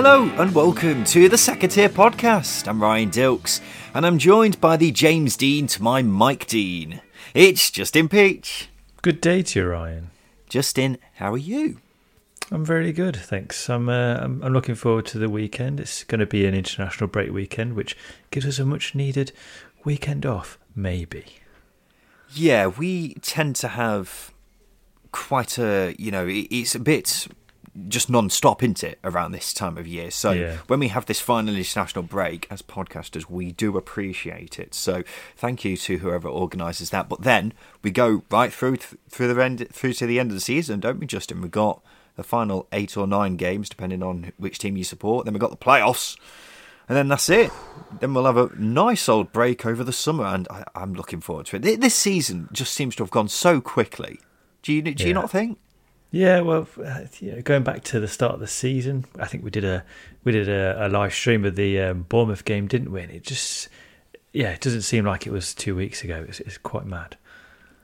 Hello and welcome to the Second Tier Podcast. I'm Ryan Dilks and I'm joined by the James Dean to my Mike Dean. It's Justin Peach. Good day to you, Ryan. Justin, how are you? I'm very good, thanks. I'm, uh, I'm I'm looking forward to the weekend. It's going to be an international break weekend, which gives us a much needed weekend off, maybe. Yeah, we tend to have quite a, you know, it's a bit just non-stop isn't it around this time of year so Yeah. when we have this final international break as podcasters we do appreciate it so thank you to whoever organises that but then we go right through through the end through to the end of the season don't we justin we got the final eight or nine games depending on which team you support then we got the playoffs and then that's it. Then we'll have a nice old break over the summer, and I, I'm looking forward to it. This season just seems to have gone so quickly. Do you do you Yeah. not think? Yeah, well, uh, yeah, going back to the start of the season, I think we did a we did a, a live stream of the um, Bournemouth game, didn't we? And it just, yeah, it doesn't seem like it was two weeks ago. It's, it's quite mad.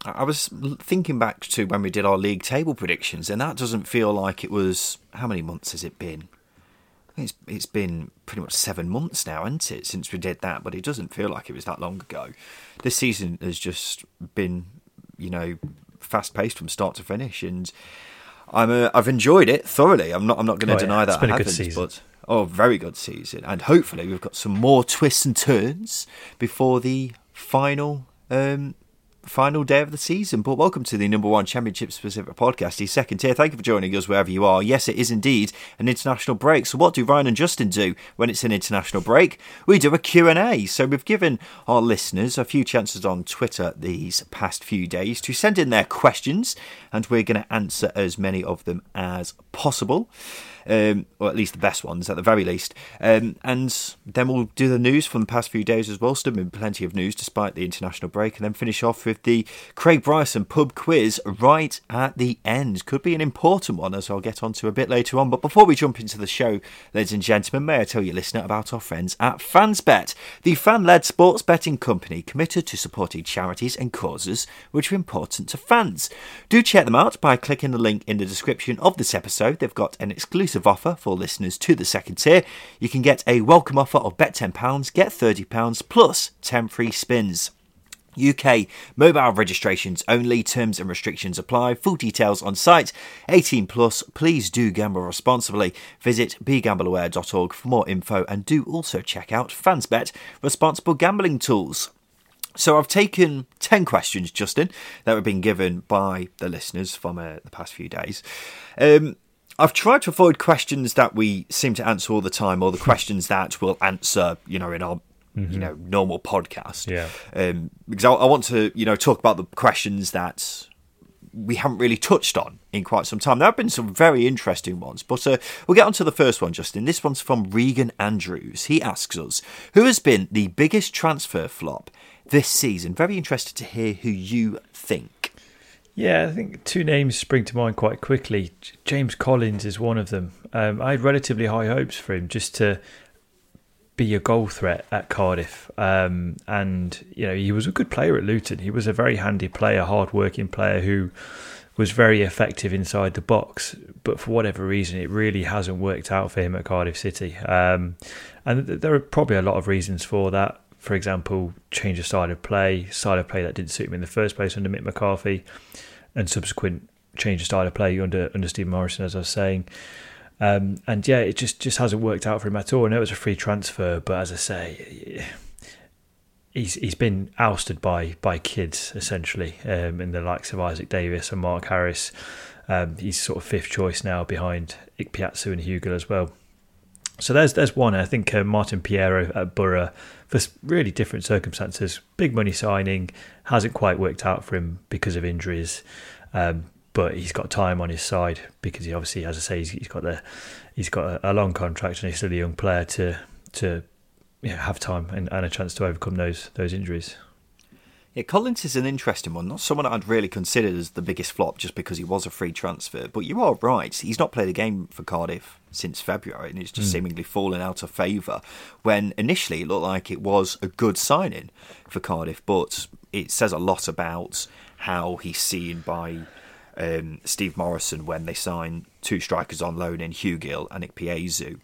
I was thinking back to when we did our league table predictions, and that doesn't feel like it was. How many months has it been? It's it's been pretty much seven months now, hasn't it, since we did that? But it doesn't feel like it was that long ago. This season has just been, you know, fast paced from start to finish, and I'm uh, I've enjoyed it thoroughly. I'm not I'm not going to Oh, yeah, deny it's that been I a good season. but oh, very good season, and hopefully we've got some more twists and turns before the final um, final day of the season. But welcome to the number one championship specific podcast, the second tier. Thank you for joining us wherever you are. Yes, it is indeed an international break. So what do Ryan and Justin do when it's an international break? We do a Q&A. So we've given our listeners a few chances on Twitter these past few days to send in their questions and we're going to answer as many of them as possible. Um, or at least the best ones, at the very least. Um, and then we'll do the news from the past few days as well. Still been plenty of news despite the international break, and then finish off with the Craig Bryson pub quiz right at the end. Could be an important one, as I'll get onto a bit later on. But before we jump into the show, ladies and gentlemen, may I tell you, listener, about our friends at FansBet, the fan-led sports betting company committed to supporting charities and causes which are important to fans. Do check them out by clicking the link in the description of this episode. They've got an exclusive offer for listeners to the second tier. You can get a welcome offer of bet £10, get £30 plus 10 free spins. UK mobile registrations only, terms and restrictions apply. Full details on site. 18 plus. Please do gamble responsibly. Visit begambleaware.org for more info and do also check out Fansbet responsible gambling tools. So I've taken 10 questions, Justin, that have been given by the listeners from uh, the past few days. Um, I've tried to avoid questions that we seem to answer all the time or the questions that we'll answer, you know, in our you know normal podcast. Yeah. Um, because I, I want to, you know, talk about the questions that we haven't really touched on in quite some time. There have been some very interesting ones, but uh, we'll get on to the first one, Justin. This one's from Regan Andrews. He asks us, who has been the biggest transfer flop this season? Very interested to hear who you think. Yeah, I think two names spring to mind quite quickly. James Collins is one of them. Um, I had relatively high hopes for him just to be a goal threat at Cardiff. Um, and, you know, he was a good player at Luton. He was a very handy player, hard working player who was very effective inside the box. But for whatever reason, it really hasn't worked out for him at Cardiff City. Um, and th- there are probably a lot of reasons for that. For example, change of style of play, style of play that didn't suit him in the first place under Mick McCarthy, and subsequent change of style of play under under Steve Morison, as I was saying. Um, and yeah, it just just hasn't worked out for him at all. I know it was a free transfer, but as I say, he's he's been ousted by by kids essentially um, in the likes of Isaac Davies and Mark Harris. Um, he's sort of fifth choice now behind Ikpeazu and Hugill as well. So there's there's one. I think uh, Martin Payero at Boro for really different circumstances. Big money signing hasn't quite worked out for him because of injuries, um, but he's got time on his side because he obviously, as I say, he's, he's got the he's got a, a, long contract and he's still a young player to to have time and, and a chance to overcome those those injuries. Yeah, Collins is an interesting one. Not someone I'd really considered as the biggest flop just because he was a free transfer. But you are right. He's not played a game for Cardiff since February and it's just mm. seemingly fallen out of favour when initially it looked like it was a good signing for Cardiff. But it says a lot about how he's seen by um, Steve Morison when they signed two strikers on loan in Hugill and Ikpeazu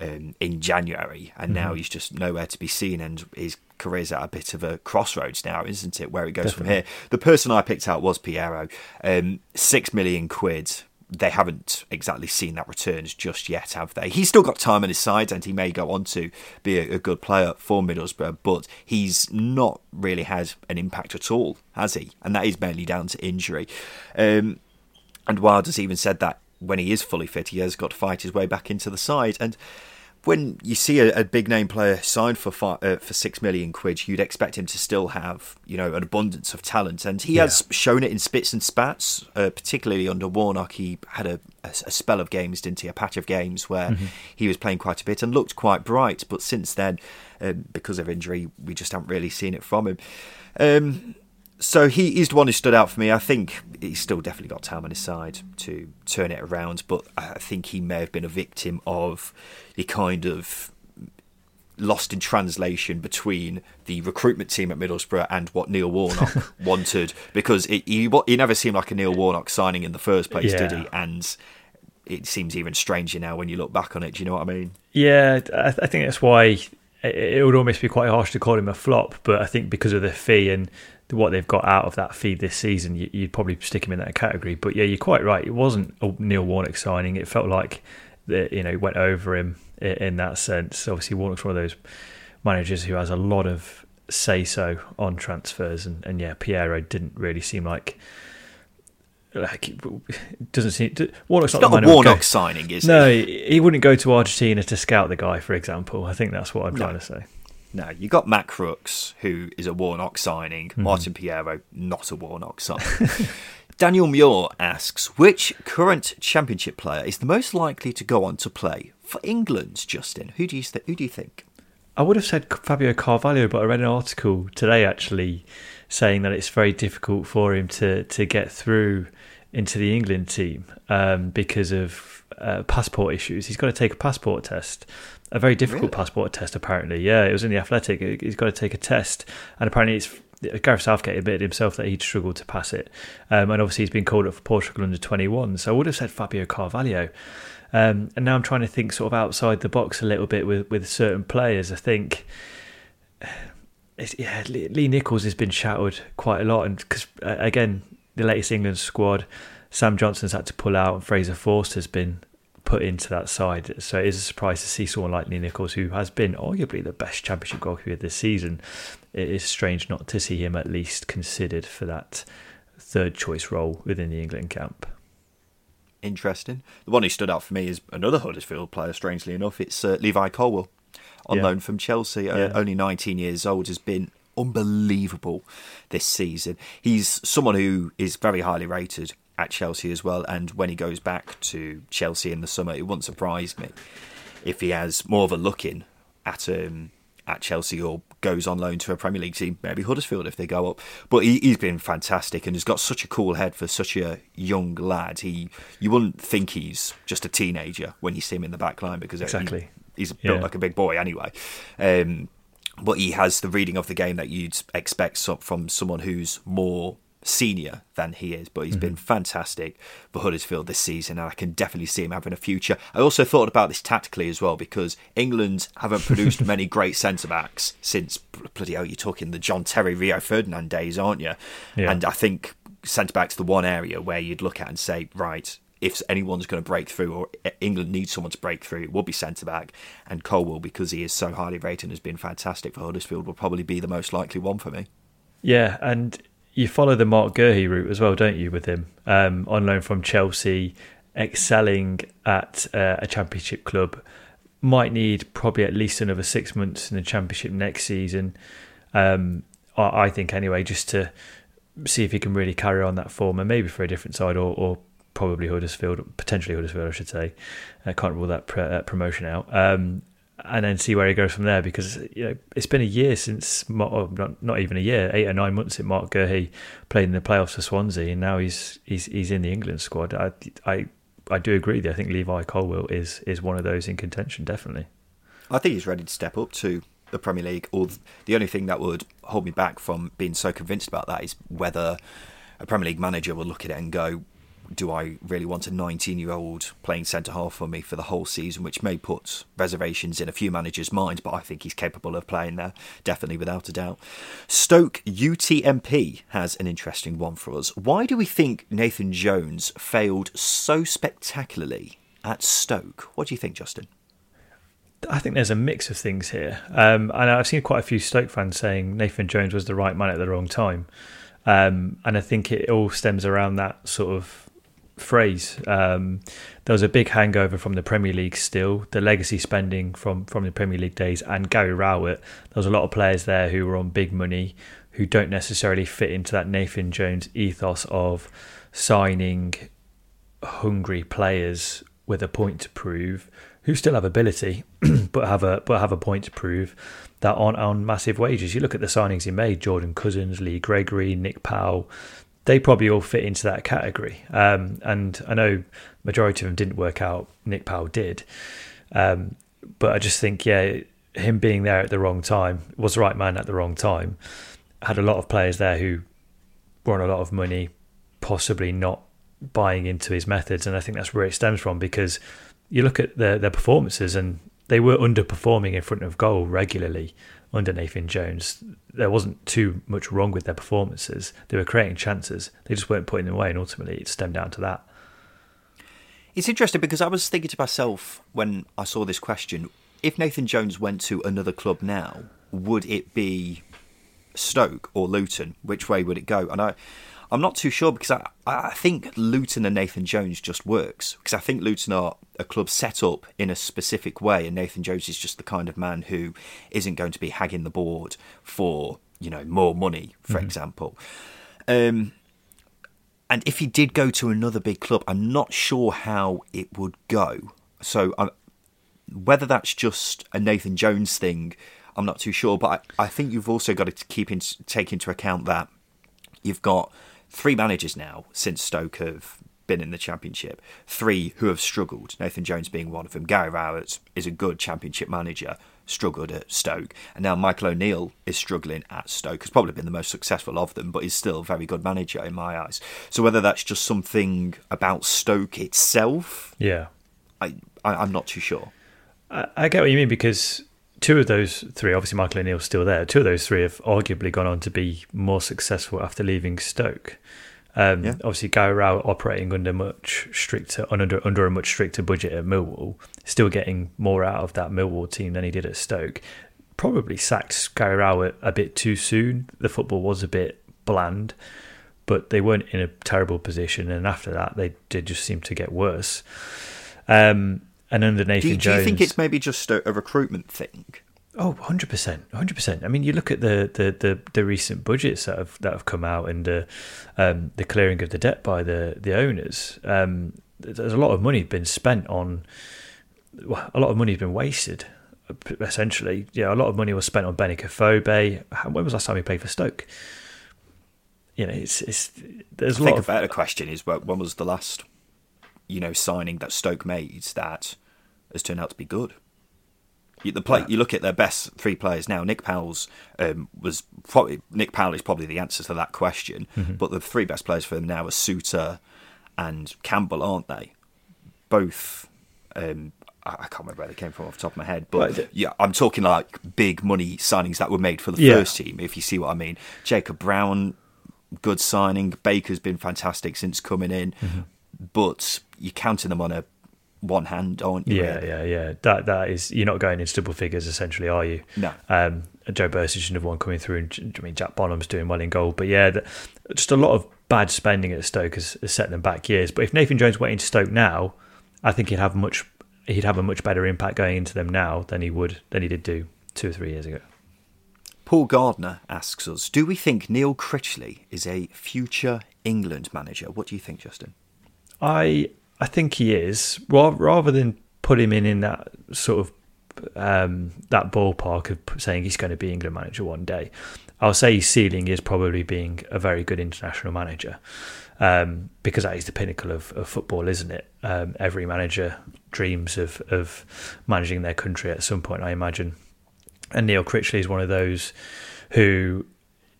um, in January, and mm-hmm. now he's just nowhere to be seen, and his career's at a bit of a crossroads now, isn't it? Where it goes Definitely. from here. The person I picked out was Payero. um, six million quid. They haven't exactly seen that returns just yet, have they? He's still got time on his side, and he may go on to be a, a good player for Middlesbrough, but he's not really had an impact at all, has he? And that is mainly down to injury. Um, and Wilder's even said that when he is fully fit, he has got to fight his way back into the side. And when you see a, a big name player signed for five, uh, for six million quid, you'd expect him to still have you know an abundance of talent, and he yeah. has shown it in spits and spats. Uh, particularly under Warnock, he had a, a, a, spell of games, didn't he? A patch of games where mm-hmm. he was playing quite a bit and looked quite bright. But since then, um, because of injury, we just haven't really seen it from him. Um, so he is the one who stood out for me. I think he's still definitely got time on his side to turn it around, but I think he may have been a victim of the kind of lost in translation between the recruitment team at Middlesbrough and what Neil Warnock wanted because it, he, he never seemed like a Neil Warnock signing in the first place, yeah. did he? And it seems even stranger now when you look back on it. Do you know what I mean? Yeah, I, I think that's why it would almost be quite harsh to call him a flop, but I think because of the fee and what they've got out of that feed this season, you, would probably stick him in that category. But yeah, you're quite right. It wasn't a Neil Warnock signing. It felt like that you know went over him in, that sense. Obviously, Warnock's one of those managers who has a lot of say so on transfers, and, and yeah, Payero didn't really seem like. Like it doesn't seem Warnock's not, not a Warnock signing, is no, he? he wouldn't go to Argentina to scout the guy, for example. I think that's what I'm no. trying to say. No, you got Matt Crooks, who is a Warnock signing. Mm-hmm. Martin Payero, not a Warnock signing. Daniel Muir asks, which current Championship player is the most likely to go on to play for England? Justin, who do you th- who do you think? I would have said Fabio Carvalho, but I read an article today actually saying that it's very difficult for him to to get through into the England team um, because of uh, passport issues. He's got to take a passport test a very difficult really? passport test. Apparently, yeah, it was in the Athletic. He's got to take a test, and apparently it's. Gareth Southgate admitted himself that he'd struggled to pass it, um, and obviously he's been called up for Portugal under twenty one. So I would have said Fabio Carvalho, um, and now I'm trying to think sort of outside the box a little bit with with certain players. I think. yeah, Lee Nicholls has been shouted quite a lot, and because uh, again, the latest England squad, Sam Johnstone's had to pull out, and Fraser Forster's been put into that side. So it is a surprise to see someone like Lee Nicholls, who has been arguably the best championship goalkeeper this season. It is strange not to see him at least considered for that third choice role within the England camp. Interesting. The one who stood out for me is another Huddersfield player, strangely enough. It's uh, Levi Colwill on yeah. loan from Chelsea, uh, yeah. only 19 years old, has been unbelievable this season. He's someone who is very highly rated at Chelsea as well. And when he goes back to Chelsea in the summer, it wouldn't surprise me if he has more of a look in at um, at Chelsea or goes on loan to a Premier League team, maybe Huddersfield if they go up. But he, has been fantastic and has got such a cool head for such a young lad. He you wouldn't think he's just a teenager when you see him in the back line because exactly. He, he's built yeah. like a big boy anyway. Um, but he has the reading of the game that you'd expect from someone who's more senior than he is, but he's mm-hmm. been fantastic for Huddersfield this season, and I can definitely see him having a future. I also thought about this tactically as well because England haven't produced many great centre backs since bloody hell, you're talking the John Terry, Rio Ferdinand days, aren't you? Yeah. And I think centre back's the one area where you'd look at and say, right, if anyone's going to break through or England needs someone to break through, it will be centre back. And Colwill, because he is so highly rated and has been fantastic for Huddersfield, will probably be the most likely one for me. Yeah, and you follow the Marc Guéhi route as well, don't you, with him? Um, on loan from Chelsea, excelling at uh, a championship club. Might need probably at least another six months in the championship next season. Um, I, I think anyway, just to see if he can really carry on that form and maybe for a different side or, or probably Huddersfield, potentially Huddersfield, I should say. I can't rule that uh, promotion out. Um, and then see where he goes from there because you know it's been a year since oh, not not even a year, eight or nine months since Marc Guéhi played in the playoffs for Swansea, and now he's he's he's in the England squad. I I I do agree with you. I think Levi Colwill is is one of those in contention, definitely. I think he's ready to step up to the Premier League. Or the only thing that would hold me back from being so convinced about that is whether a Premier League manager will look at it and go, do I really want a 19 year old playing centre half for me for the whole season, which may put reservations in a few managers' minds, but I think he's capable of playing there, definitely without a doubt. Stoke UTMP has an interesting one for us. Why do we think Nathan Jones failed so spectacularly at Stoke? What do you think, Justin? I think there's a mix of things here. Um, and I've seen quite a few Stoke fans saying Nathan Jones was the right man at the wrong time. Um, and I think it all stems around that sort of phrase. Um, there was a big hangover from the Premier League still, the legacy spending from, from the Premier League days, and Gary Rowett. There was a lot of players there who were on big money who don't necessarily fit into that Nathan Jones ethos of signing hungry players with a point to prove who still have ability but have a but have a point to prove that aren't on massive wages. You look at the signings he made: Jordan Cousins, Lee Gregory, Nick Powell. They probably all fit into that category. Um, and I know majority of them didn't work out. Nick Powell did, um, but I just think yeah, him being there at the wrong time was the right man at the wrong time. Had a lot of players there who were on a lot of money, possibly not buying into his methods, and I think that's where it stems from because you look at their their performances and they were underperforming in front of goal regularly under Nathan Jones. There wasn't too much wrong with their performances. They were creating chances. They just weren't putting them away, and ultimately it stemmed down to that. It's interesting because I was thinking to myself when I saw this question: if Nathan Jones went to another club now, would it be Stoke or Luton? Which way would it go? And I, I'm not too sure because I, I think Luton and Nathan Jones just works because I think Luton are a club set up in a specific way, and Nathan Jones is just the kind of man who isn't going to be hagging the board for you know more money, for mm-hmm. example. Um, and if he did go to another big club, I'm not sure how it would go. So I, whether that's just a Nathan Jones thing, I'm not too sure. But I, I think you've also got to keep in, take into account that you've got three managers now since Stoke have been in the championship. Three who have struggled. Nathan Jones being one of them. Gary Rowett is a good championship manager, struggled at Stoke, and now Michael O'Neill is struggling at Stoke. Has probably been the most successful of them, but is still a very good manager in my eyes. So whether that's just something about Stoke itself, yeah, I, I am not too sure. I, I get what you mean because two of those three, obviously Michael O'Neill's still there. Two of those three have arguably gone on to be more successful after leaving Stoke. Um, yeah. Obviously, Gary Rowett operating under much stricter under under a much stricter budget at Millwall, still getting more out of that Millwall team than he did at Stoke. Probably sacked Gary Rowett a bit too soon. The football was a bit bland, but they weren't in a terrible position. And after that, they did just seem to get worse. Um, and under Nathan do you, Jones, do you think it's maybe just a, a recruitment thing? Oh, 100%. 100%. I mean, you look at the, the, the, the recent budgets that have that have come out and uh, um, the clearing of the debt by the, the owners. Um, there's a lot of money been spent on, well, a lot of money has been wasted, essentially. Yeah, a lot of money was spent on Benik Afobe. When was the last time he played for Stoke? You know, it's, it's there's I a think lot a better question is when was the last, you know, signing that Stoke made that has turned out to be good? You, the play, yeah. you look at their best three players now. Nick Powell's um, was probably Nick Powell is probably the answer to that question. Mm-hmm. But the three best players for them now are Souttar and Campbell, aren't they? Both. Um, I can't remember where they came from off the top of my head, but right. yeah, I'm talking like big money signings that were made for the yeah. first team. If you see what I mean, Jacob Brown, good signing. Baker's been fantastic since coming in. Mm-hmm. but you're counting them on a one hand, aren't you? Yeah, really? yeah, yeah. That that is you're not going into double figures essentially, are you? No. Um, Joe should have one coming through, and I mean Jack Bonham's doing well in goal, but yeah, the, just a lot of bad spending at Stoke has, has set them back years. But if Nathan Jones went into Stoke now, I think he'd have much he'd have a much better impact going into them now than he would than he did do two or three years ago. Paul Gardner asks us, do we think Neil Critchley is a future England manager? What do you think, Justin? I I think he is rather than put him in in that sort of um, that ballpark of saying he's going to be England manager one day. I'll say his ceiling is probably being a very good international manager um, because that is the pinnacle of, of football, isn't it? Um, every manager dreams of of managing their country at some point, I imagine. And Neil Critchley is one of those who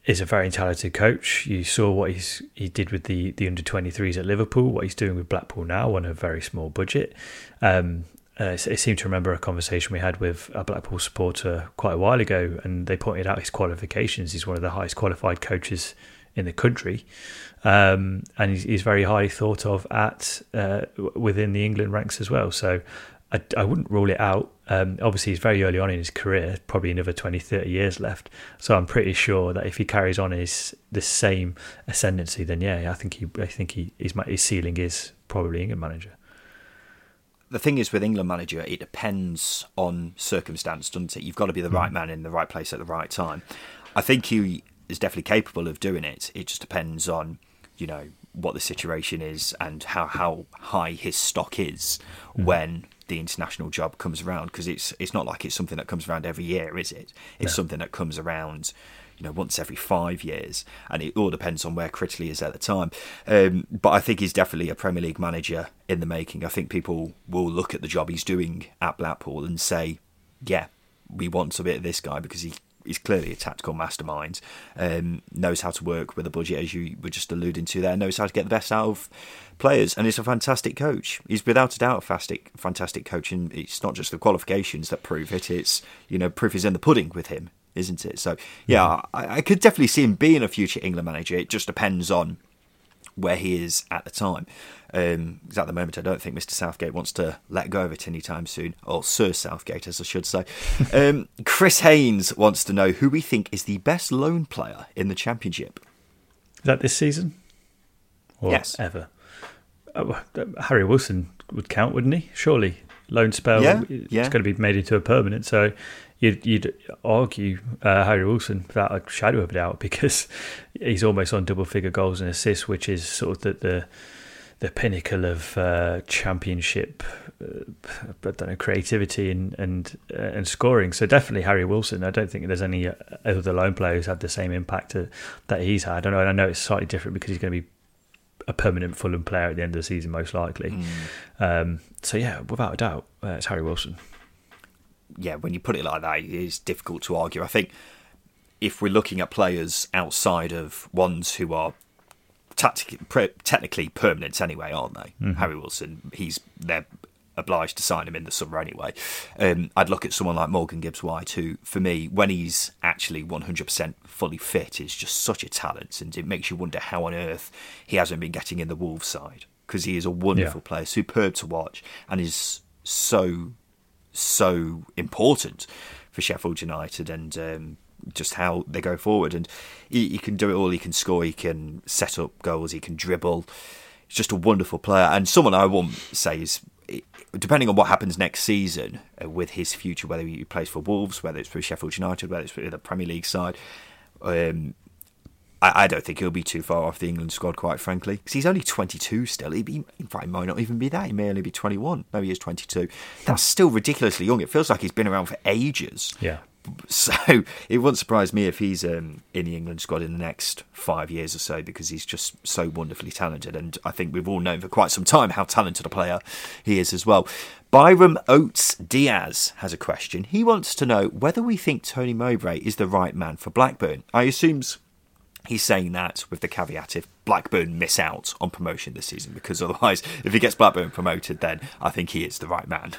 is a very talented coach. You saw what he's he did with the the under 23s at Liverpool, what he's doing with Blackpool now on a very small budget. Um, uh, I seem to remember a conversation we had with a Blackpool supporter quite a while ago, and they pointed out his qualifications. He's one of the highest qualified coaches in the country, um, and he's, he's, very highly thought of at uh, within the England ranks as well. So I, I wouldn't rule it out. Um, obviously, he's very early on in his career, probably another 20, 30 years left. So I'm pretty sure that if he carries on his the same ascendancy, then yeah, I think he, I think he, his, his ceiling is probably England manager the thing is with England manager, it depends on circumstance, doesn't it? You've got to be the right mm. man in the right place at the right time. I think he is definitely capable of doing it. It just depends on, you know, what the situation is and how, how high his stock is mm. when the international job comes around. Because it's it's not like it's something that comes around every year, is it? It's no. something that comes around you know once every five years, and it all depends on where Critchley is at the time. Um, but I think he's definitely a Premier League manager in the making. I think people will look at the job he's doing at Blackpool and say, "Yeah, we want a bit of this guy because he." He's clearly a tactical mastermind. Um, knows how to work with a budget, as you were just alluding to there. Knows how to get the best out of players, and he's a fantastic coach. He's without a doubt a fantastic, fantastic coach, and it's not just the qualifications that prove it. It's you know proof is in the pudding with him isn't it? So yeah, mm. I, I could definitely see him being a future England manager. It just depends on where he is at the time. Um, because at the moment, I don't think Mr. Southgate wants to let go of it anytime soon, or Sir Southgate, as I should say. um, Chris Haynes wants to know who we think is the best loan player in the Championship. Is that this season? Or yes. Ever? Oh, Harry Wilson would count, wouldn't he? Surely. Loan spell yeah, yeah. it's going to be made into a permanent. So you'd, you'd argue uh, Harry Wilson without a shadow of a doubt because he's almost on double figure goals and assists, which is sort of the the, the pinnacle of uh, championship. Uh, I don't know creativity and and uh, and scoring. So definitely Harry Wilson. I don't think there's any other lone player who's had the same impact to, that he's had. I don't know. I know it's slightly different because he's going to be a permanent Fulham player at the end of the season, most likely. Mm. Um, so yeah, without a doubt, uh, it's Harry Wilson yeah, when you put it like that, it's difficult to argue. I think if we're looking at players outside of ones who are technically permanent anyway, aren't they? Mm-hmm. Harry Wilson, he's they're obliged to sign him in the summer anyway. Um, I'd look at someone like Morgan Gibbs White, who, for me, when he's actually 100% fully fit, is just such a talent, and it makes you wonder how on earth he hasn't been getting in the Wolves side because he is a wonderful yeah. player, superb to watch, and is so so important for Sheffield United and um, just how they go forward. And he, he, can do it all. He can score. He can set up goals. He can dribble. He's just a wonderful player and someone I won't say is. Depending on what happens next season uh, with his future, whether he plays for Wolves, whether it's for Sheffield United, whether it's for the Premier League side, um, I, I, don't think he'll be too far off the England squad, quite frankly, because he's only 22 still. He, in fact, he might not even be that. He may only be 21. No, he is 22. That's still ridiculously young. It feels like he's been around for ages. Yeah. So it wouldn't surprise me if he's um, in the England squad in the next five years or so because he's just so wonderfully talented. And I think we've all known for quite some time how talented a player he is as well. Byram Oates Diaz has a question. He wants to know whether we think Tony Mowbray is the right man for Blackburn. I assumes He's saying that with the caveat if Blackburn miss out on promotion this season, because otherwise, if he gets Blackburn promoted, then I think he is the right man.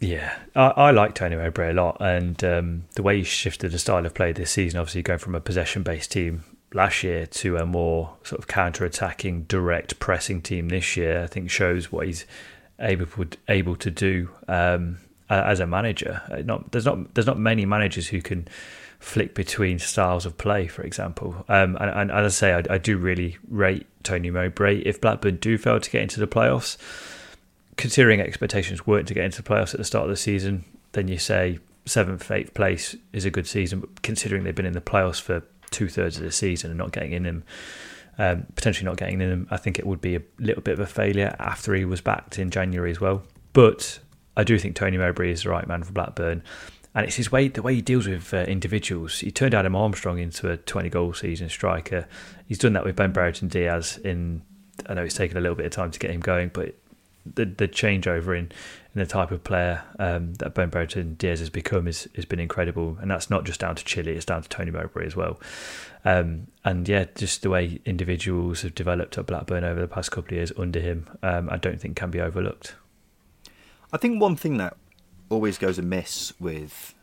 Yeah, I, I like Tony Mowbray a lot, and um, the way he shifted the style of play this season, obviously going from a possession-based team last year to a more sort of counter-attacking, direct pressing team this year, I think shows what he's able able to do um, as a manager. Uh, not there's not there's not many managers who can flick between styles of play, for example. Um, and, and, as I say, I, I, do really rate Tony Mowbray. If Blackburn do fail to get into the playoffs, considering expectations weren't to get into the playoffs at the start of the season, then you say seventh, eighth place is a good season. But considering they've been in the playoffs for two thirds of the season and not getting in them, um, potentially not getting in them, I think it would be a little bit of a failure after he was backed in January as well. But I do think Tony Mowbray is the right man for Blackburn and it's his way, the way he deals with uh, individuals. He turned Adam Armstrong into a 20 goal season striker. He's done that with Ben Brereton Diaz. In I know it's taken a little bit of time to get him going, but the the changeover in, in the type of player um, that Ben Brereton Diaz has become is has been incredible, and that's not just down to Chile; it's down to Tony Mowbray as well. Um, and yeah, just the way individuals have developed at Blackburn over the past couple of years under him, um, I don't think can be overlooked. I think one thing that always goes amiss with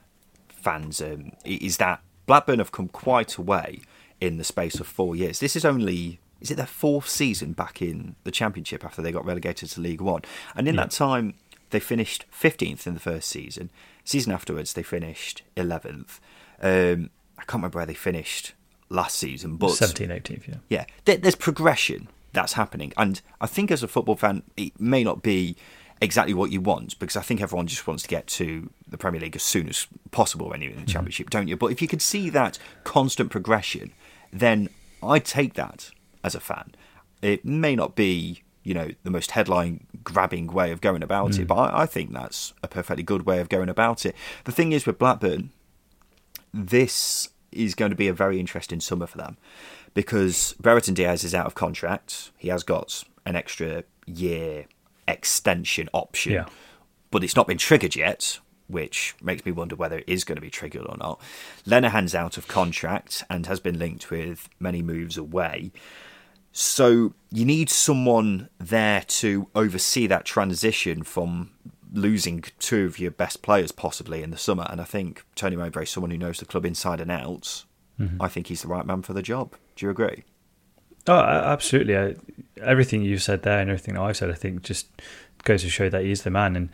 fans um, is that Blackburn have come quite a way in the space of four years. This is only is it their fourth season back in the Championship after they got relegated to League One, and in yeah. that time they finished fifteenth in the first season. Season afterwards they finished eleventh. Um, I can't remember where they finished last season, but 17, 18th, yeah. Yeah, there, there's progression that's happening, and I think as a football fan, it may not be exactly what you want because I think everyone just wants to get to the Premier League as soon as possible when you're in the mm-hmm. Championship, don't you? But if you could see that constant progression, then I'd take that as a fan. It may not be, you know, the most headline grabbing way of going about mm. it, but I, I think that's a perfectly good way of going about it. The thing is with Blackburn, this is going to be a very interesting summer for them because Brereton Diaz is out of contract. He has got an extra year extension option, yeah. but it's not been triggered yet, which makes me wonder whether it is going to be triggered or not. Lenihan's out of contract and has been linked with many moves away. So you need someone there to oversee that transition from losing two of your best players possibly in the summer. And I think Tony Mowbray, is someone who knows the club inside and out, mm-hmm. I think he's the right man for the job. Do you agree? Oh, absolutely. I, everything you've said there and everything I've said, I think just goes to show that he's the man. And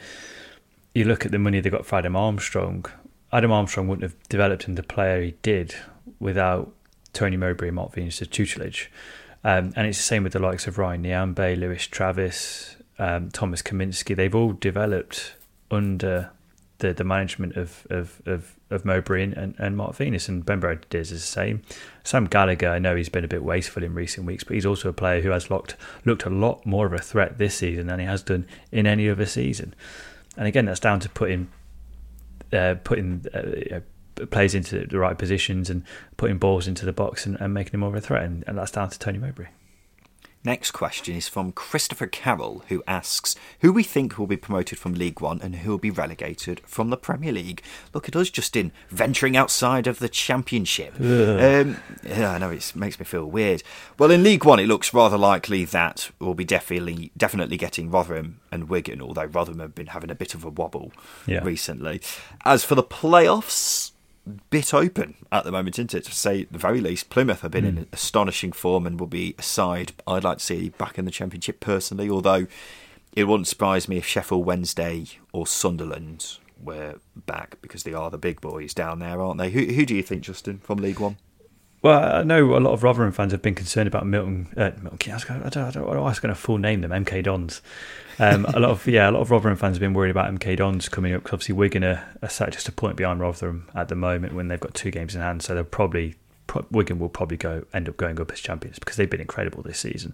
you look at the money they got for Adam Armstrong. Adam Armstrong wouldn't have developed into the player he did without Tony Mowbray and Mark Venus' tutelage. Um, and it's the same with the likes of Ryan Nyambe, Lewis Travis, um, Thomas Kaminski. They've all developed under the, the management of, of, of of Mowbray and, and Mark Venus, and Ben Brad is the same. Sam Gallagher, I know he's been a bit wasteful in recent weeks, but he's also a player who has looked looked a lot more of a threat this season than he has done in any other season. And again, that's down to putting uh, putting uh, players into the right positions and putting balls into the box and, and making him more of a threat, and, and that's down to Tony Mowbray. Next question is from Christopher Carroll, who asks who we think will be promoted from League One and who will be relegated from the Premier League. Look at us, Justin, venturing outside of the Championship. Um, yeah, I know it makes me feel weird. Well, in League One, it looks rather likely that we'll be definitely definitely getting Rotherham and Wigan, although Rotherham have been having a bit of a wobble yeah. recently. As for the playoffs, bit open at the moment, isn't it? To say the very least, Plymouth have been mm. in hmm. astonishing form and will be a side I'd like to see back in the Championship personally. Although it wouldn't surprise me if Sheffield Wednesday or Sunderland were back because they are the big boys down there, aren't they? Who, who do you think, Justin, from League One? Well, I know a lot of Rotherham fans have been concerned about Milton. Uh, Milton I don't, I don't, I was going to full name them MK Dons. Um, a lot of yeah, a lot of Rotherham fans have been worried about MK Dons coming up because obviously Wigan are, are sat just a point behind Rotherham at the moment when they've got two games in hand. So they'll probably Wigan will probably go end up going up as champions because they've been incredible this season.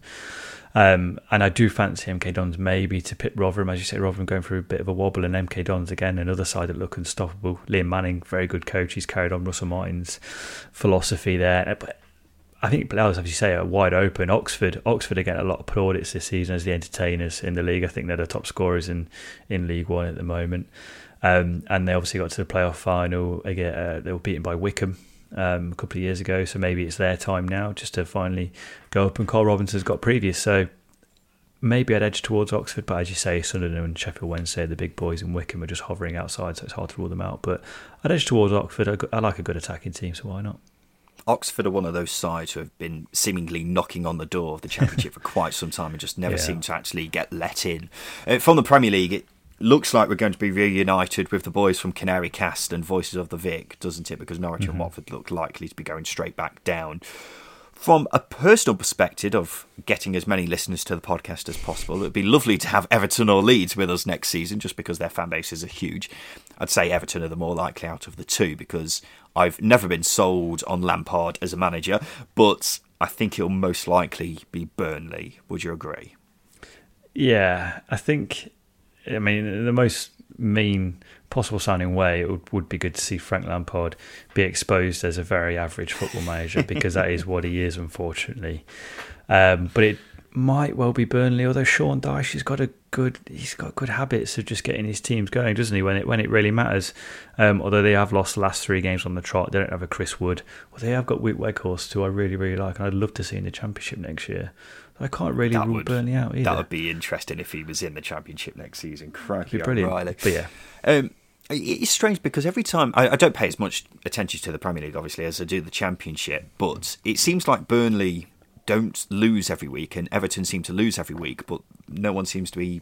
Um, and I do fancy MK Dons maybe to pit Rotherham, as you say, Rotherham going through a bit of a wobble, and MK Dons again, another side that look unstoppable. Liam Manning, very good coach. He's carried on Russell Martin's philosophy there. But I think as you say, are wide open. Oxford, Oxford are getting a lot of plaudits this season as the entertainers in the league. I think they're the top scorers in, in League One at the moment. Um, and they obviously got to the playoff final. Again, uh, they were beaten by Wycombe um, a couple of years ago, so maybe it's their time now just to finally go up. And Carl Robinson's got previous, so maybe I'd edge towards Oxford. But as you say, Sunderland and Sheffield Wednesday, the big boys, in Wycombe are just hovering outside, so it's hard to rule them out. But I'd edge towards Oxford. I, I like a good attacking team, so why not? Oxford are one of those sides who have been seemingly knocking on the door of the Championship for quite some time and just never Yeah. seem to actually get let in. Uh, from the Premier League, it looks like we're going to be reunited with the boys from Canary Cast and Voices of the Vic, doesn't it? Because Norwich and mm-hmm. Watford look likely to be going straight back down. From a personal perspective of getting as many listeners to the podcast as possible, it would be lovely to have Everton or Leeds with us next season just because their fan bases are huge. I'd say Everton are the more likely out of the two because I've never been sold on Lampard as a manager, but I think it'll most likely be Burnley. Would you agree? Yeah, I think. I mean, in the most mean possible sounding way, it would, would be good to see Frank Lampard be exposed as a very average football manager because that is what he is, unfortunately. Um, but it might well be Burnley, although Sean Dyche has got a good he's got good habits of just getting his teams going, doesn't he? When it when it really matters. Um, although they have lost the last three games on the trot, they don't have a Chris Wood. Well, they have got Wick Weghorst, who I really really like, and I'd love to see in the Championship next year. I can't really That rule would- Burnley out either. That would be interesting if he was in the Championship next season. Crikey, Be brilliant. O'Reilly. But yeah, Um, it's strange because every time I, I don't pay as much attention to the Premier League, obviously, as I do the Championship, but it seems like Burnley don't lose every week, and Everton seem to lose every week, but no one seems to be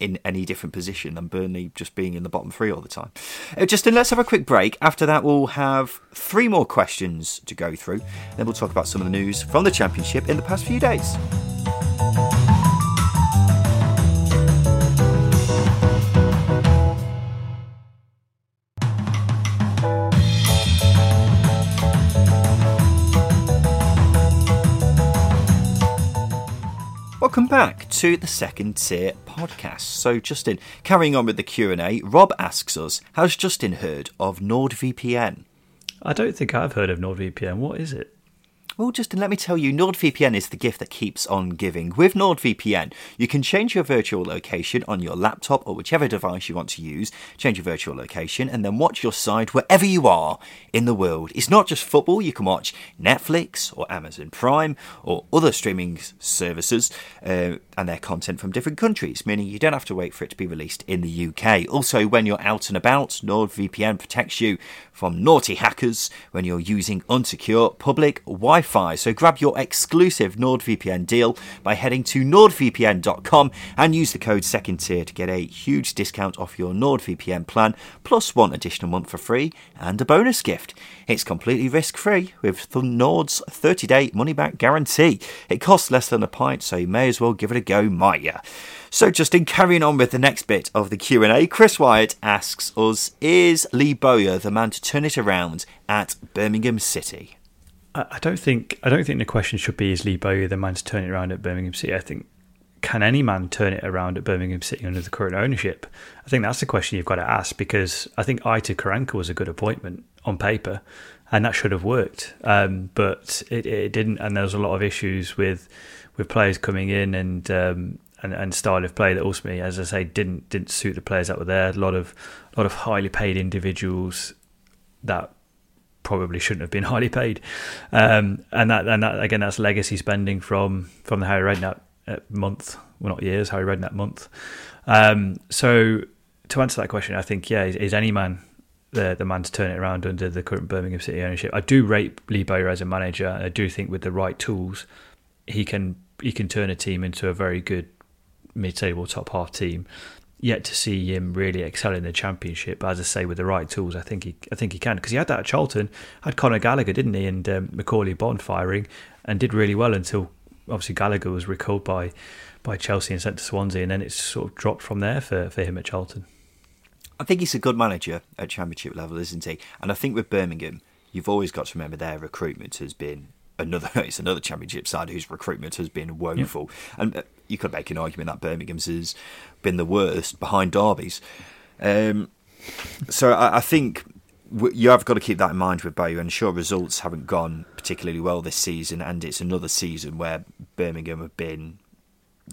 in any different position than Burnley just being in the bottom three all the time. Uh, Justin, let's have a quick break. After that, we'll have three more questions to go through. Then we'll talk about some of the news from the Championship in the past few days. Welcome back to the second tier podcast. So, Justin, carrying on with the Q and A, Rob asks us: Has Justin heard of NordVPN? I don't think I've heard of NordVPN. What is it? Well, Justin, let me tell you, NordVPN is the gift that keeps on giving. With NordVPN, you can change your virtual location on your laptop or whichever device you want to use, change your virtual location, and then watch your site wherever you are in the world. It's not just football, you can watch Netflix or Amazon Prime or other streaming services uh, and their content from different countries, meaning you don't have to wait for it to be released in the UK. Also, when you're out and about, NordVPN protects you from naughty hackers when you're using unsecure public Wi Fi. So grab your exclusive NordVPN deal by heading to nordvpn.com and use the code second tier to get a huge discount off your NordVPN plan, plus one additional month for free and a bonus gift. It's completely risk free with Nord's 30 day money back guarantee. It costs less than a pint, so you may as well give it a go, might ya? So, Justin, carrying on with the next bit of the Q and A, Chris Wyatt asks us: Is Lee Bowyer the man to turn it around at Birmingham City? I don't think I don't think the question should be is Lee Bowyer the man to turn it around at Birmingham City. I think can any man turn it around at Birmingham City under the current ownership? I think that's the question you've got to ask because I think Aitor Karanka was a good appointment on paper, and that should have worked, um, but it, it didn't. And there was a lot of issues with with players coming in and. Um, and, and style of play that ultimately, as I say, didn't didn't suit the players that were there. A lot of a lot of highly paid individuals that probably shouldn't have been highly paid. Um, and that and that again, that's legacy spending from from the Harry Redknapp uh, month, well not years, Harry Redknapp month. Um, so to answer that question, I think yeah, is, is any man the the man to turn it around under the current Birmingham City ownership? I do rate Lee Bowyer as a manager. I do think with the right tools, he can he can turn a team into a very good mid-table top half team. Yet to see him really excel in the championship, but as I say, with the right tools, I think he, I think he can because he had that at Charlton, had Conor Gallagher, didn't he, and um, Macauley Bonne firing, and did really well until obviously Gallagher was recalled by by Chelsea and sent to Swansea, and then it's sort of dropped from there for, for him at Charlton. I think he's a good manager at Championship level, isn't he? And I think with Birmingham, you've always got to remember their recruitment has been another. It's another Championship side whose recruitment has been woeful, and uh, you could make an argument that Birmingham's has been the worst behind Derby's. Um, so I, I think w- you have got to keep that in mind with Bowyer. And sure, results haven't gone particularly well this season, and it's another season where Birmingham have been,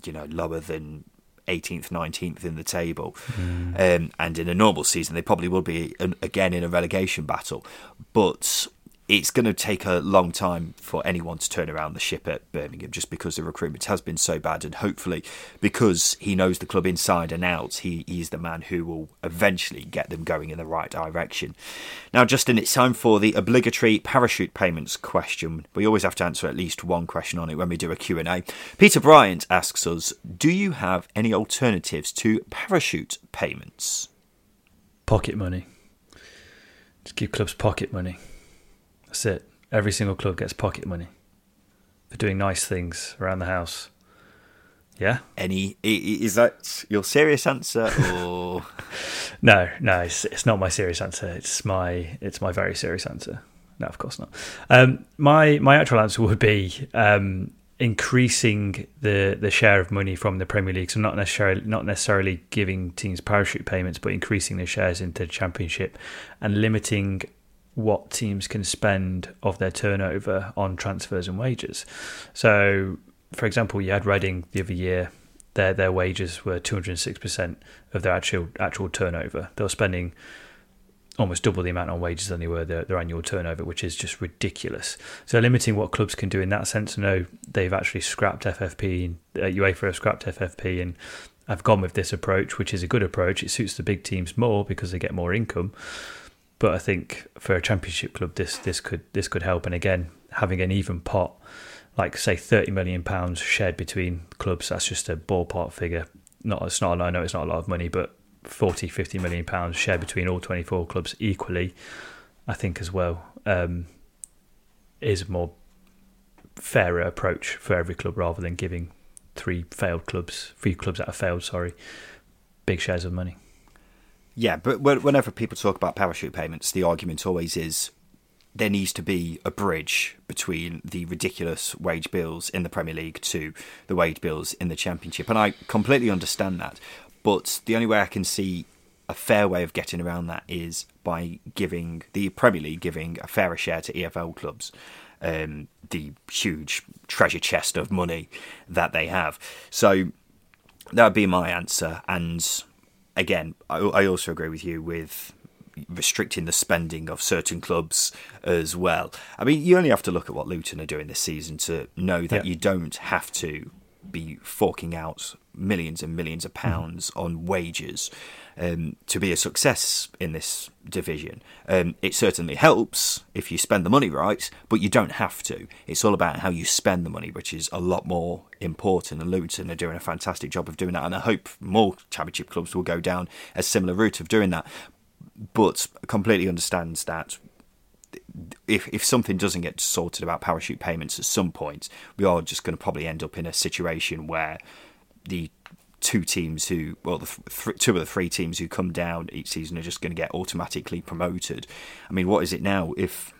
you know, lower than 18th, 19th in the table. Um, and in a normal season, they probably will be an, again in a relegation battle. But it's going to take a long time for anyone to turn around the ship at Birmingham just because the recruitment has been so bad. And hopefully, because he knows the club inside and out, he, is the man who will eventually get them going in the right direction. Now, Justin, it's time for the obligatory parachute payments question. We always have to answer at least one question on it when we do a Q&A. Peter Bryant asks us, do you have any alternatives to parachute payments? Pocket money. Just give clubs pocket money. That's it. Every single club gets pocket money for doing nice things around the house. Yeah. Any is that your serious answer or no? No, it's, it's not my serious answer. It's my it's my very serious answer. No, of course not. Um, my my actual answer would be um, increasing the the share of money from the Premier League. So not necessarily not necessarily giving teams parachute payments, but increasing the shares into the Championship and limiting what teams can spend of their turnover on transfers and wages. So, for example, you had Reading the other year; their their wages were two hundred six percent of their actual actual turnover. They were spending almost double the amount on wages than they were their, their annual turnover, which is just ridiculous. So limiting what clubs can do in that sense. I know they've actually scrapped FFP, uh, UEFA have scrapped FFP, and I've gone with this approach, which is a good approach. It suits the big teams more because they get more income. But I think for a championship club, this this could this could help. And again, having an even pot, like say thirty million pounds shared between clubs, that's just a ballpark figure. Not it's not I know it's not a lot of money, but 40, 50 million pounds shared between all twenty four clubs equally, I think as well um, is a more fairer approach for every club rather than giving three failed clubs, three clubs that have failed, sorry, big shares of money. Yeah, but whenever people talk about parachute payments, the argument always is there needs to be a bridge between the ridiculous wage bills in the Premier League to the wage bills in the Championship. And I completely understand that. But the only way I can see a fair way of getting around that is by giving the Premier League giving a fairer share to EFL clubs. Um, the huge treasure chest of money that they have. So that would be my answer. And again, I, I also agree with you with restricting the spending of certain clubs as well. I mean, you only have to look at what Luton are doing this season to know that yeah. you don't have to be forking out millions and millions of mm-hmm. pounds mm. on wages um, to be a success in this division. Um, it certainly helps if you spend the money right, but you don't have to. It's all about how you spend the money, which is a lot more important. And Luton are doing a fantastic job of doing that, and I hope more championship clubs will go down a similar route of doing that. But completely understands that if if something doesn't get sorted about parachute payments at some point, we are just going to probably end up in a situation where the two teams who, well, the th- two of the three teams who come down each season are just going to get automatically promoted. I mean, what is it now? If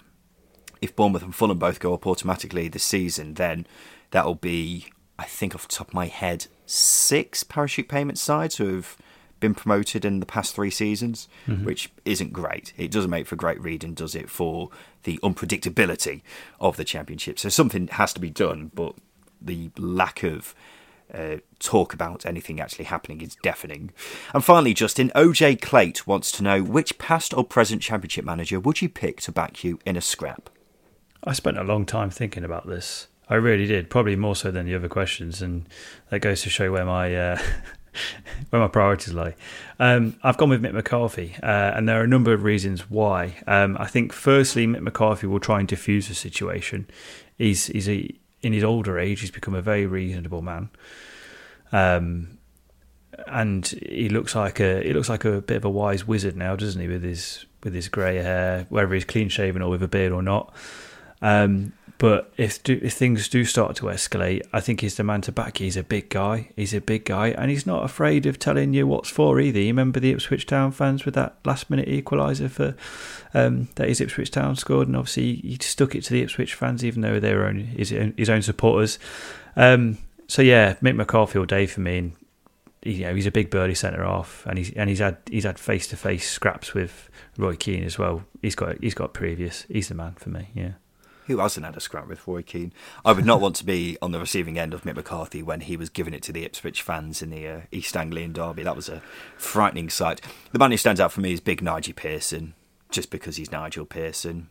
if Bournemouth and Fulham both go up automatically this season, then that'll be, I think, off the top of my head, six parachute payment sides who have been promoted in the past three seasons, mm-hmm. which isn't great. It doesn't make for great reading, does it, for the unpredictability of the championship? So something has to be done, but the lack of uh, talk about anything actually happening is deafening. And finally, Justin, OJ Clate wants to know which past or present championship manager would you pick to back you in a scrap? I spent a long time thinking about this. I really did, probably more so than the other questions, and that goes to show where my uh, where my priorities lie. Um, I've gone with Mick McCarthy, uh, and there are a number of reasons why. Um, I think, firstly, Mick McCarthy will try and diffuse the situation. He's he's a in his older age, he's become a very reasonable man. Um, and he looks like a he looks like a bit of a wise wizard now, doesn't he? With his with his grey hair, whether he's clean shaven or with a beard or not. Um, but if do, if things do start to escalate, I think he's the man to back. He's a big guy. He's a big guy, and he's not afraid of telling you what's for either. You remember the Ipswich Town fans with that last minute equaliser for um, that Ipswich Town scored, and obviously he stuck it to the Ipswich fans, even though they were only his, his own supporters. Um, so yeah, Mick McCarthy all day for me. And, you know, he's a big birdie centre off, and he's and he's had he's had face to face scraps with Roy Keane as well. He's got he's got previous. He's the man for me. Yeah. Who hasn't had a scrap with Roy Keane? I would not want to be on the receiving end of Mick McCarthy when he was giving it to the Ipswich fans in the uh, East Anglian derby. That was a frightening sight. The man who stands out for me is Big Nigel Pearson, just because he's Nigel Pearson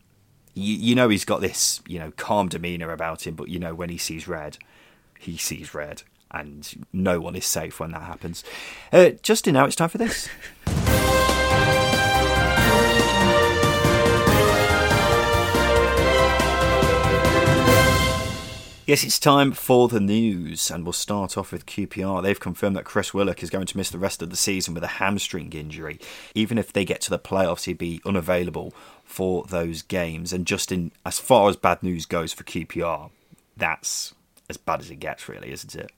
you, you know he's got this you know calm demeanor about him, but you know when he sees red, he sees red, and no one is safe when that happens. Uh, Justin, now it's time for this. Yes, it's time for the news, and we'll start off with QPR. They've confirmed that Chris Willock is going to miss the rest of the season with a hamstring injury. Even if they get to the playoffs, he'd be unavailable for those games. And Justin, as far as bad news goes for QPR, that's as bad as it gets, really, isn't it?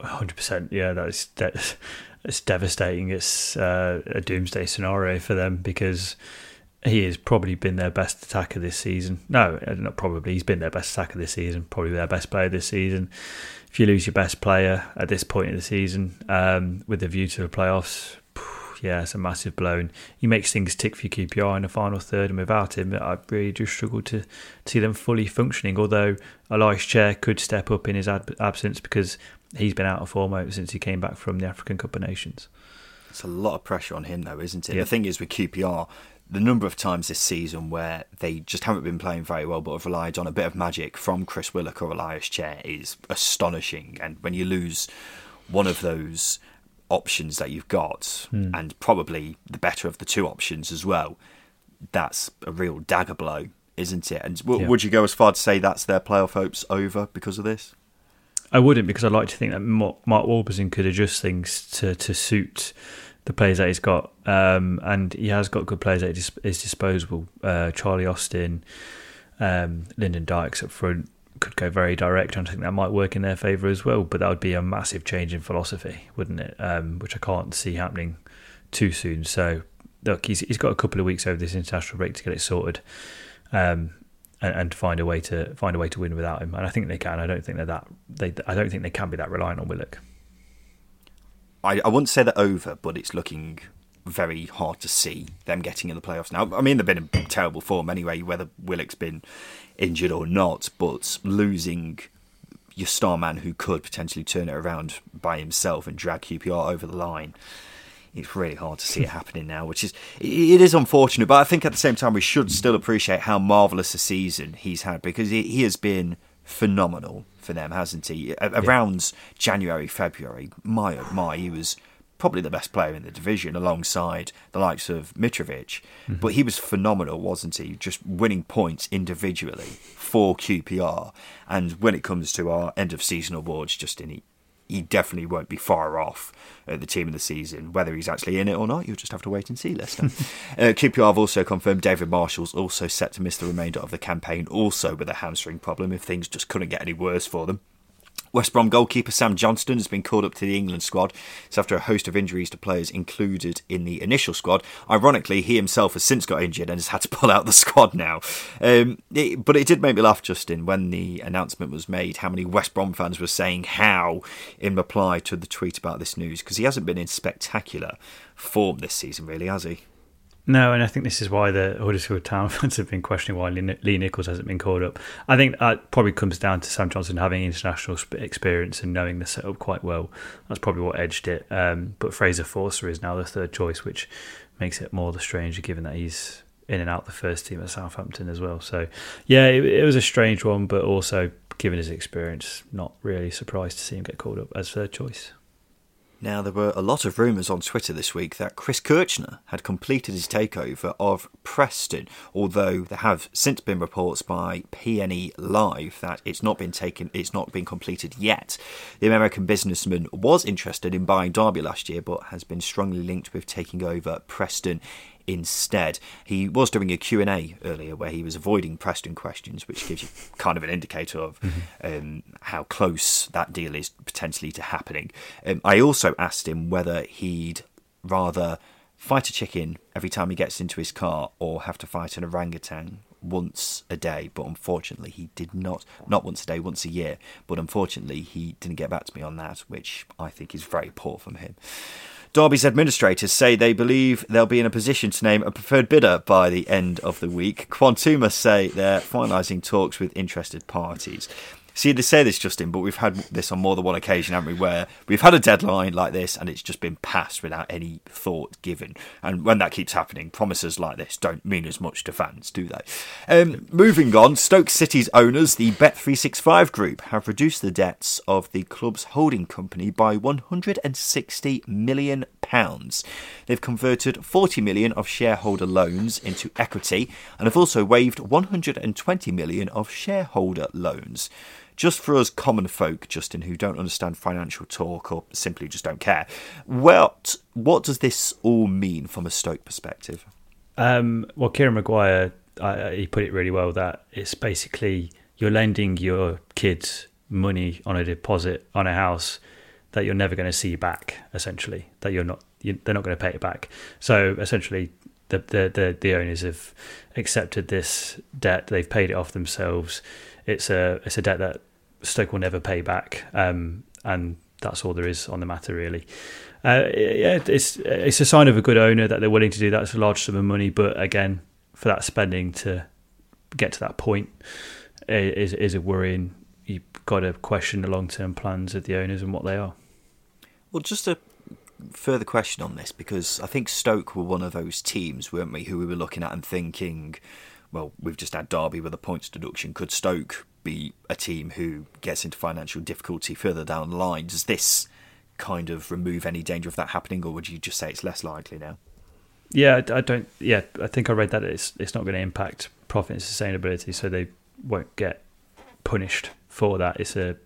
Hundred percent. Yeah, that's that's it's devastating. It's uh, a doomsday scenario for them because he has probably been their best attacker this season. No, uh, not probably. He's been their best attacker this season. Probably their best player this season. If you lose your best player at this point in the season, um, with the view to the playoffs, yeah, it's a massive blow. And he makes things tick for QPR in the final third, and without him, I really do struggle to, to see them fully functioning. Although Ilias Chair could step up in his ab- absence because he's been out of form since he came back from the African Cup of Nations. It's a lot of pressure on him, though, isn't it? Yeah. The thing is with QPR, the number of times this season where they just haven't been playing very well but have relied on a bit of magic from Chris Willock or Ilias Chair is astonishing. And when you lose one of those options that you've got, mm. and probably the better of the two options as well, that's a real dagger blow, isn't it? And w- yeah. would you go as far to say that's their playoff hopes over because of this? I wouldn't, because I like to think that Mark Warburton could adjust things to, to suit the players that he's got, um, and he has got good players at his, disposal. Uh, Charlie Austin, um, Lyndon Dykes up front could go very direct, and I think that might work in their favour as well. But that would be a massive change in philosophy, wouldn't it? Um, which I can't see happening too soon. So look, he's he's got a couple of weeks over this international break to get it sorted. Um, and, and, find a way to find a way to win without him, and I think they can. I don't think they're that. They, I don't think they can be that reliant on Willock. I, I wouldn't say they're over, but it's looking very hard to see them getting in the playoffs now. I mean, they've been in terrible form anyway, whether Willock's been injured or not, but losing your star man who could potentially turn it around by himself and drag QPR over the line. It's really hard to see it happening now, which is it is unfortunate. But I think at the same time we should still appreciate how marvelous a season he's had because he has been phenomenal for them, hasn't he? Around yeah. January, February, my oh my, he was probably the best player in the division alongside the likes of Mitrovic. Mm-hmm. But he was phenomenal, wasn't he? Just winning points individually for QPR. And when it comes to our end of season awards, Justin, he, he definitely won't be far off the team of the season. Whether he's actually in it or not, you'll just have to wait and see, Leicester. uh, QPR have also confirmed David Marshall's also set to miss the remainder of the campaign, also with a hamstring problem if things just couldn't get any worse for them. West Brom goalkeeper Sam Johnstone has been called up to the England squad. It's after a host of injuries to players included in the initial squad. Ironically, he himself has since got injured and has had to pull out the squad now. Um, it, but it did make me laugh, Justin, when the announcement was made, how many West Brom fans were saying how in reply to the tweet about this news, because he hasn't been in spectacular form this season, really, has he? No, and I think this is why the Huddersfield Town fans have been questioning why Lee Nicholls hasn't been called up. I think that probably comes down to Sam Johnstone having international experience and knowing the setup quite well. That's probably what edged it. Um, but Fraser Forster is now the third choice, which makes it more the stranger given that he's in and out the first team at Southampton as well. So, yeah, it, it was a strange one, but also given his experience, not really surprised to see him get called up as third choice. Now, there were a lot of rumours on Twitter this week that Chris Kirchner had completed his takeover of Preston, although there have since been reports by PNE Live that it's not been taken, it's not been completed yet. The American businessman was interested in buying Derby last year, but has been strongly linked with taking over Preston instead. He was doing a Q&A earlier where he was avoiding Preston questions, which gives you kind of an indicator of mm-hmm. um, how close that deal is potentially to happening. Um, I also asked him whether he'd rather fight a chicken every time he gets into his car or have to fight an orangutan once a day, but unfortunately he did not, not once a day, once a year, but unfortunately he didn't get back to me on that, which I think is very poor from him. Derby's administrators say they believe they'll be in a position to name a preferred bidder by the end of the week. Quantuma say they're finalising talks with interested parties. See, they say this, Justin, but we've had this on more than one occasion, haven't we? Where we've had a deadline like this and it's just been passed without any thought given. And when that keeps happening, promises like this don't mean as much to fans, do they? Um, moving on, Stoke City's owners, the Bet365 Group, have reduced the debts of the club's holding company by 160 million pounds. They've converted 40 million of shareholder loans into equity and have also waived 120 million of shareholder loans. Just for us common folk, Justin, who don't understand financial talk or simply just don't care, what what does this all mean from a Stoke perspective? Um, well, Kieran Maguire, he put it really well that it's basically you're lending your kids money on a deposit on a house that you're never going to see back. Essentially, that you're not you, they're not going to pay it back. So essentially, the, the the the owners have accepted this debt. They've paid it off themselves. It's a it's a debt that Stoke will never pay back, um, and that's all there is on the matter, really. Uh, yeah, it's it's a sign of a good owner that they're willing to do that. It's a large sum of money, but again, for that spending to get to that point is is a worrying. You've got to question the long term plans of the owners and what they are. Well, just a further question on this because I think Stoke were one of those teams, weren't we, who we were looking at and thinking, well, we've just had Derby with a points deduction. Could Stoke be a team who gets into financial difficulty further down the line? Does this kind of remove any danger of that happening, or would you just say it's less likely now? Yeah, I don't. Yeah, I think I read that it's it's not going to impact profit and sustainability, so they won't get punished for that. It's a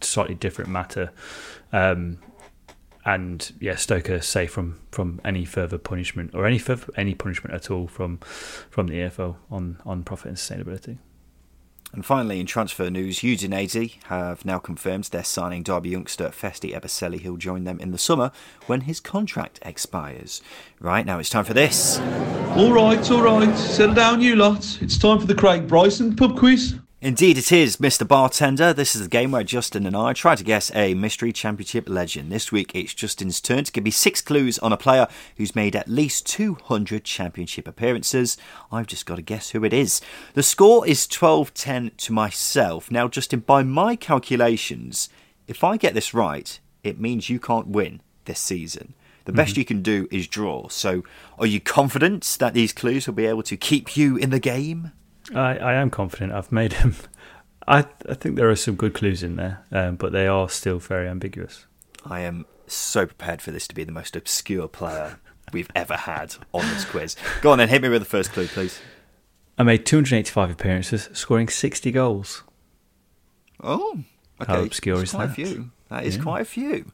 slightly different matter. Um, and yeah, Stoker safe from from any further punishment or any further, any punishment at all from from the EFL on on profit and sustainability. And finally, in transfer news, Udinese have now confirmed they're signing Derby youngster Festy Ebosele. He'll join them in the summer when his contract expires. Right, now it's time for this. All right, all right. Settle down, you lot. It's time for the Craig Bryson pub quiz. Indeed, it is, Mr. Bartender. This is the game where Justin and I try to guess a mystery championship legend. This week, it's Justin's turn to give me six clues on a player who's made at least 200 championship appearances. I've just got to guess who it is. The score is 12 10 to myself. Now, Justin, by my calculations, if I get this right, it means you can't win this season. The best mm-hmm. you can do is draw. So, are you confident that these clues will be able to keep you in the game? I, I am confident. I've made them. I I think there are some good clues in there, um, but they are still very ambiguous. I am so prepared for this to be the most obscure player we've ever had on this quiz. Go on then, hit me with the first clue, please. I made 285 appearances, scoring 60 goals. Oh, okay. How obscure That's is quite that? A few. That is yeah. quite a few.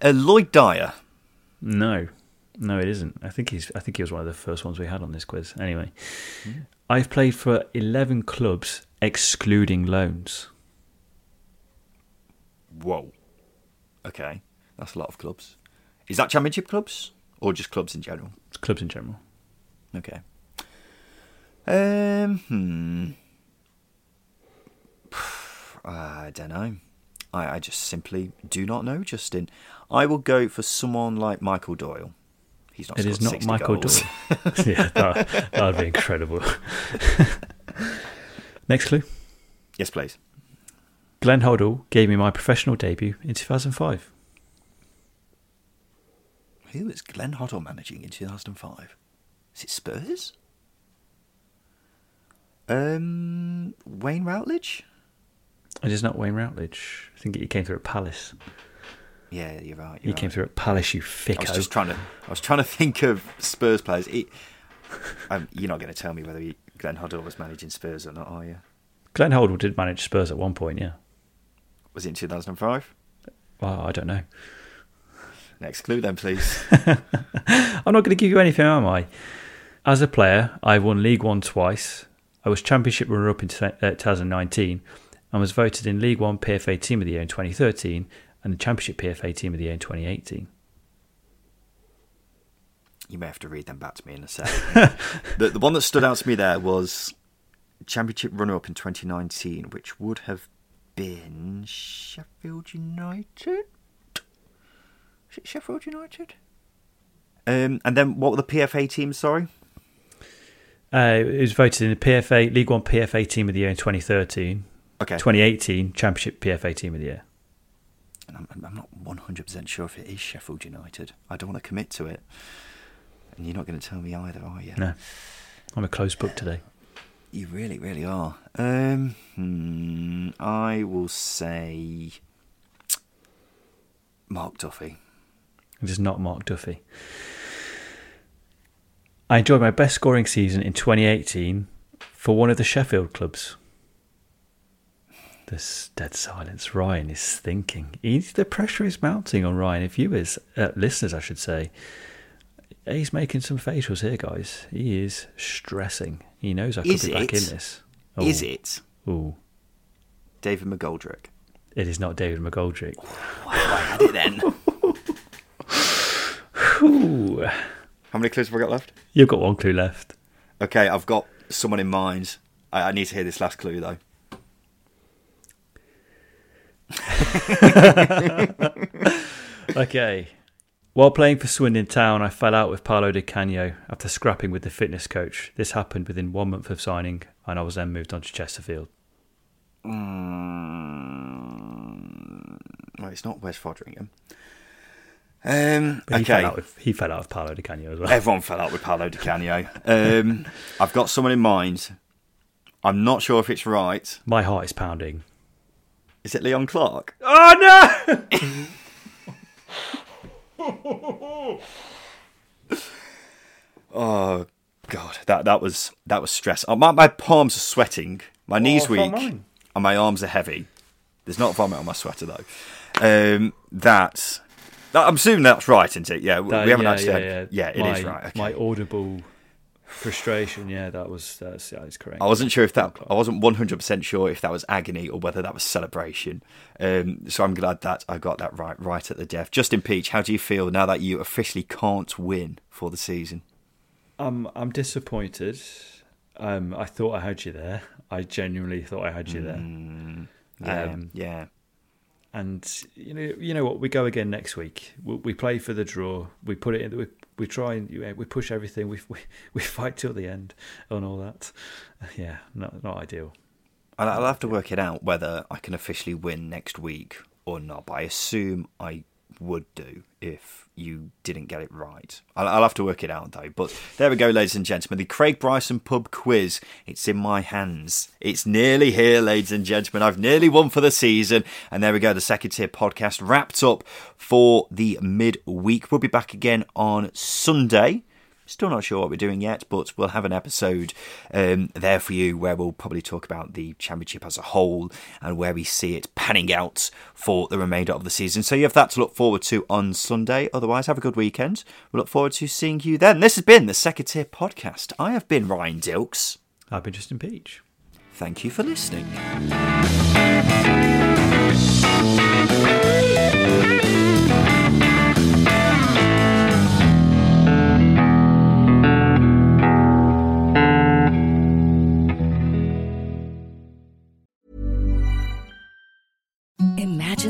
Uh, Lloyd Dyer. No, no, it isn't. I think he's. I think he was one of the first ones we had on this quiz. Anyway, mm. I've played for 11 clubs, excluding loans. Whoa. Okay, that's a lot of clubs. Is that championship clubs or just clubs in general? It's clubs in general. Okay. Um. Hmm. I don't know. I, I just simply do not know, Justin. I will go for someone like Michael Doyle. He's not. It is not Michael goals. Doyle. yeah, that, that would be incredible. Next clue. Yes, please. Glenn Hoddle gave me my professional debut in 2005. Who was Glenn Hoddle managing in 2005? Is it Spurs? Um, Wayne Routledge? It is not Wayne Routledge. I think he came through at Palace. Yeah, you're right. You're you right. came through at Palace, you ficko. I was just trying to. I was trying to think of Spurs players. Um, you're not going to tell me whether he, Glenn Hoddle was managing Spurs or not, are you? Glenn Hoddle did manage Spurs at one point, yeah. Was it in 2005? Well, I don't know. Next clue, then, please. I'm not going to give you anything, am I? As a player, I won League One twice. I was Championship runner up in 2019 and was voted in League One PFA Team of the Year in 2013 and the Championship PFA Team of the Year in 2018. You may have to read them back to me in a second. the, the one that stood out to me there was Championship runner up in 2019, which would have been Sheffield United. Is it Sheffield United? Um, and then what were the PFA teams? Sorry. Uh, it was voted in the PFA League One PFA Team of the Year in 2013, Okay. 2018 Championship PFA Team of the Year. And I'm, I'm not 100% sure if it is Sheffield United. I don't want to commit to it. And you're not going to tell me either, are you? No, I'm a closed book today. You really, really are. Um, hmm, I will say Mark Duffy. It is not Mark Duffy. I enjoyed my best scoring season in 2018 for one of the Sheffield clubs. This dead silence. Ryan is thinking. He's, the pressure is mounting on Ryan. If viewers, uh, listeners, I should say, he's making some facials here, guys. He is stressing. He knows I could Is be back in it? this. Is it Ooh, David McGoldrick? it is not David McGoldrick. I had it then. Ooh, How many clues have I got left? you've got one clue left. Okay, I've got someone in mind. I, I need to hear this last clue though. Okay. While playing for Swindon Town, I fell out with Paolo Di Canio after scrapping with the fitness coach. This happened within one month of signing, and I was then moved on to Chesterfield. Mm, well, it's not Wes Foderingham. Um, But he, okay, fell out with, he fell out with Paolo Di Canio as well. everyone fell out with Paolo Di Canio. Um, I've got someone in mind. I'm not sure if it's right. My heart is pounding. Is it Leon Clarke? Oh no! Oh God, that that was that was stress. Oh, my my palms are sweating. My knees it's not weak, and my arms are heavy. There's not vomit on my sweater though. Um, that, that I'm assuming that's right, isn't it? Yeah, we That- we haven't yeah, actually. yeah, had- yeah. yeah, it is My- right. Okay. My audible frustration. Yeah, that was that's, that is correct. I wasn't sure if that I wasn't 100% sure if that was agony or whether that was celebration. Um, so I'm glad that I got that right right at the death. Justin Peach, how do you feel now that you officially can't win for the season? I'm I'm disappointed. Um, I thought I had you there. I genuinely thought I had you there. Yeah, Um, yeah. and you know you know what we go again next week we, we play for the draw we put it in we, we try and we push everything we, we we fight till the end and all that yeah not not ideal I'll, I'll have to work it out whether I can officially win next week or not. But I assume I would do if you didn't get it right. I'll, I'll have to work it out though. But there we go, ladies and gentlemen. The Craig Bryson pub quiz. It's in my hands. It's nearly here, ladies and gentlemen. I've nearly won for the season. And there we go. The second tier podcast wrapped up for the midweek. We'll be back again on Sunday. Still not sure what we're doing yet, but we'll have an episode um, there for you where we'll probably talk about the championship as a whole and where we see it panning out for the remainder of the season. So you have that to look forward to on Sunday. Otherwise, have a good weekend. We look forward to seeing you then. This has been the Second Tier Podcast. I have been Ryan Dilks. i've been justin peach Thank you for listening.